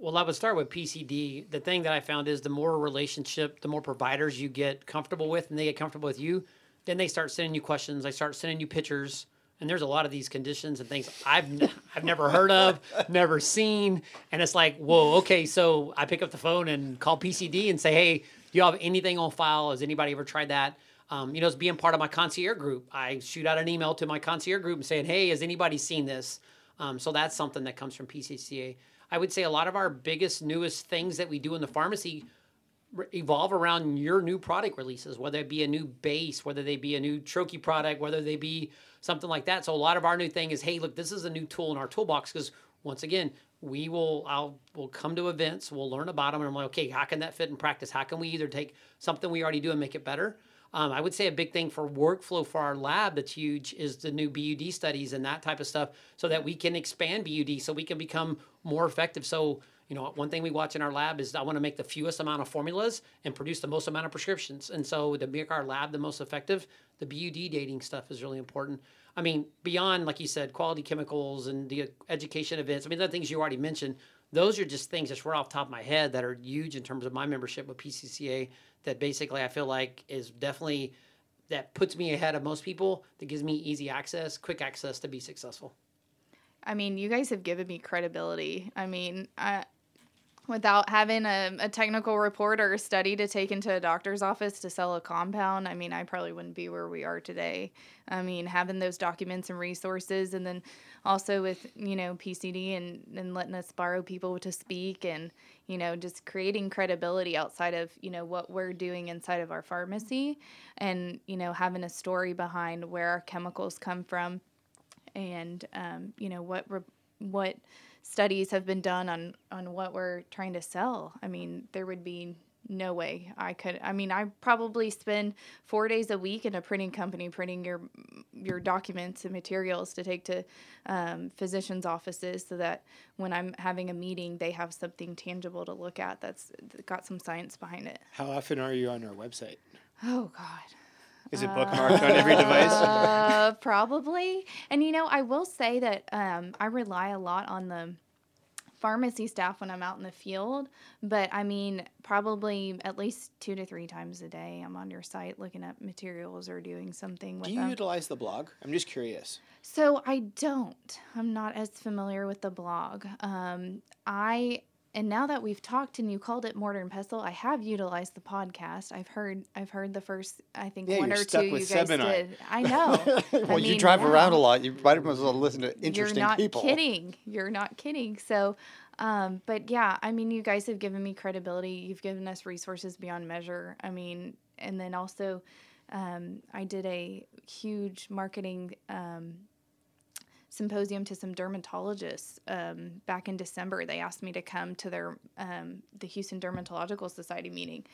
Well, I would start with PCD. The thing that I found is the more relationship, the more providers you get comfortable with, and they get comfortable with you, then they start sending you questions. They start sending you pictures, and there's a lot of these conditions and things I've n- I've never heard of, never seen, and it's like, whoa, okay. So I pick up the phone and call PCD and say, hey, do you have anything on file? Has anybody ever tried that? Um, you know, as being part of my concierge group, I shoot out an email to my concierge group and saying, hey, has anybody seen this? Um, so that's something that comes from PCCA. I would say a lot of our biggest, newest things that we do in the pharmacy evolve around your new product releases, whether it be a new base, whether they be a new troche product, whether they be something like that. So a lot of our new thing is, hey, look, this is a new tool in our toolbox because once again, we will I'll we'll come to events, we'll learn about them, and I'm like, okay, how can that fit in practice? How can we either take something we already do and make it better? Um, I would say a big thing for workflow for our lab that's huge is the new BUD studies and that type of stuff, so that we can expand BUD, so we can become more effective. So you know, one thing we watch in our lab is I want to make the fewest amount of formulas and produce the most amount of prescriptions. And so to make our lab the most effective, the BUD dating stuff is really important. I mean, beyond like you said, quality chemicals and the education events. I mean, the things you already mentioned. Those are just things that's right off the top of my head that are huge in terms of my membership with PCCA. That basically I feel like is definitely that puts me ahead of most people. That gives me easy access, quick access to be successful. I mean, you guys have given me credibility. I mean, I, without having a, a technical report or a study to take into a doctor's office to sell a compound, I mean, I probably wouldn't be where we are today. I mean, having those documents and resources, and then also with, you know, PCD and, and letting us borrow people to speak and, you know, just creating credibility outside of, you know, what we're doing inside of our pharmacy and, you know, having a story behind where our chemicals come from and um, you know what re- what studies have been done on on what we're trying to sell. I mean, there would be no way I could. I mean, I probably spend four days a week in a printing company printing your your documents and materials to take to um, physicians' offices, so that when I'm having a meeting, they have something tangible to look at that's got some science behind it. How often are you on our website? Oh God. Is it bookmarked on every device? Uh, probably. And you know, I will say that um, I rely a lot on the pharmacy staff when I'm out in the field. But I mean, probably at least two to three times a day, I'm on your site looking at materials or doing something with Do you them. utilize the blog? I'm just curious. So I don't. I'm not as familiar with the blog. Um, I and now that we've talked and you called it Mortar and Pestle, I have utilized the podcast. I've heard I've heard the first I think Yeah, one or two you guys did. I know. well, I you mean, drive around a lot. You might as well listen to interesting people. You're not people. kidding. You're not kidding. So, um, but yeah, I mean, you guys have given me credibility. You've given us resources beyond measure. I mean, and then also, um, I did a huge marketing um, symposium to some dermatologists um, back in December. They asked me to come to their um, the Houston Dermatological Society meeting.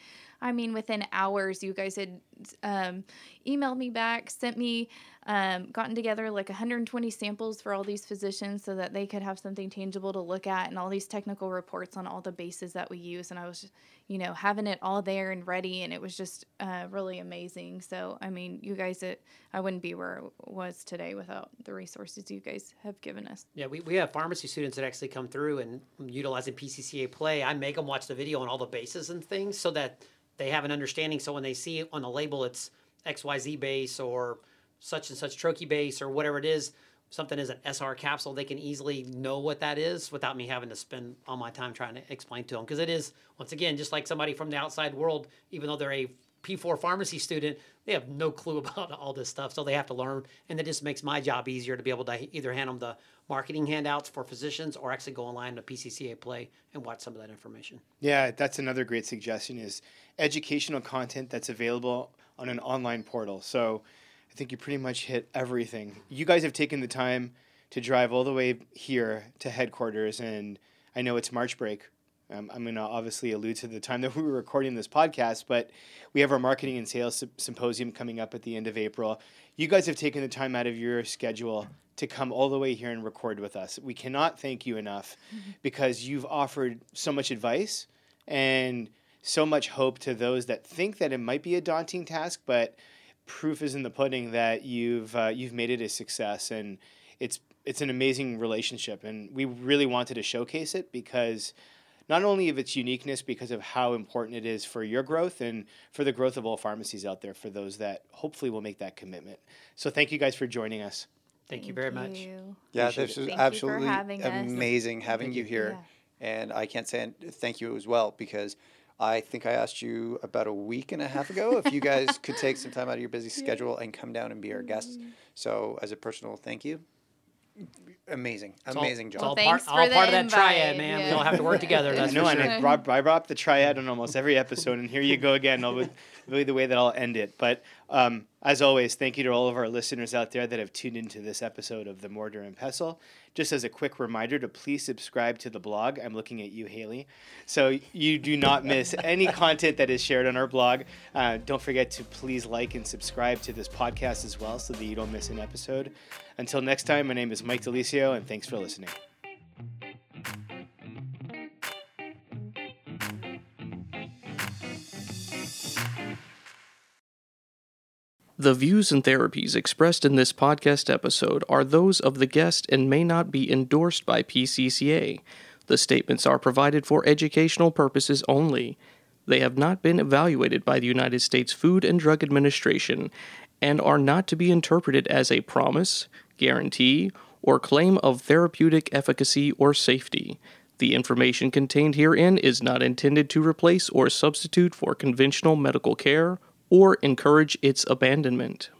I mean, within hours, you guys had um, emailed me back, sent me, um, gotten together like 120 samples for all these physicians so that they could have something tangible to look at and all these technical reports on all the bases that we use. And I was, you know, having it all there and ready, and it was just uh, really amazing. So, I mean, you guys, it, I wouldn't be where I was today without the resources you guys have given us. Yeah, we, we have pharmacy students that actually come through and utilizing PCCA Play. I make them watch the video on all the bases and things so that they have an understanding. So when they see on the label, it's XYZ base or such and such troche base or whatever it is, something is an SR capsule, they can easily know what that is without me having to spend all my time trying to explain to them. Because it is, once again, just like somebody from the outside world, even though they're a P4 pharmacy student, they have no clue about all this stuff. So they have to learn. And it just makes my job easier to be able to either hand them the marketing handouts for physicians or actually go online to PCCA Play and watch some of that information. Yeah, that's another great suggestion is educational content that's available on an online portal. So I think you pretty much hit everything. You guys have taken the time to drive all the way here to headquarters, and I know it's March break. Um, I'm going to obviously allude to the time that we were recording this podcast, but we have our marketing and sales sym- symposium coming up at the end of April. You guys have taken the time out of your schedule to come all the way here and record with us. We cannot thank you enough because you've offered so much advice and so much hope to those that think that it might be a daunting task, but proof is in the pudding that you've uh, you've made it a success, and it's it's an amazing relationship, and we really wanted to showcase it because not only of its uniqueness because of how important it is for your growth and for the growth of all pharmacies out there for those that hopefully will make that commitment. So thank you guys for joining us. Thank, you very much. you. Yeah, Appreciate this it. was Thank you for absolutely having us. amazing having you you. here. And I can't say thank you as well because I think I asked you about a week and a half ago if you guys could take some time out of your busy schedule and come down and be our guests. Mm-hmm. So, as a personal thank you, amazing, It's all- amazing it's job. all Well, part, all for part of the that triad, invite, man. We yeah. all have to work together. That's no, for and sure. I brought, I brought up the triad on almost every episode, and here you go again. I'll, really the way that I'll end it. But um, as always, thank you to all of our listeners out there that have tuned into this episode of the Mortar and Pestle. Just as a quick reminder to please subscribe to the blog. I'm looking at you, Haley, so you do not miss any content that is shared on our blog. Uh, don't forget to please like and subscribe to this podcast as well, so that you don't miss an episode. Until next time, my name is Mike De Lisio, and thanks for listening. The views and therapies expressed in this podcast episode are those of the guest and may not be endorsed by PCCA. The statements are provided for educational purposes only. They have not been evaluated by the United States Food and Drug Administration and are not to be interpreted as a promise, guarantee, or claim of therapeutic efficacy or safety. The information contained herein is not intended to replace or substitute for conventional medical care or encourage its abandonment.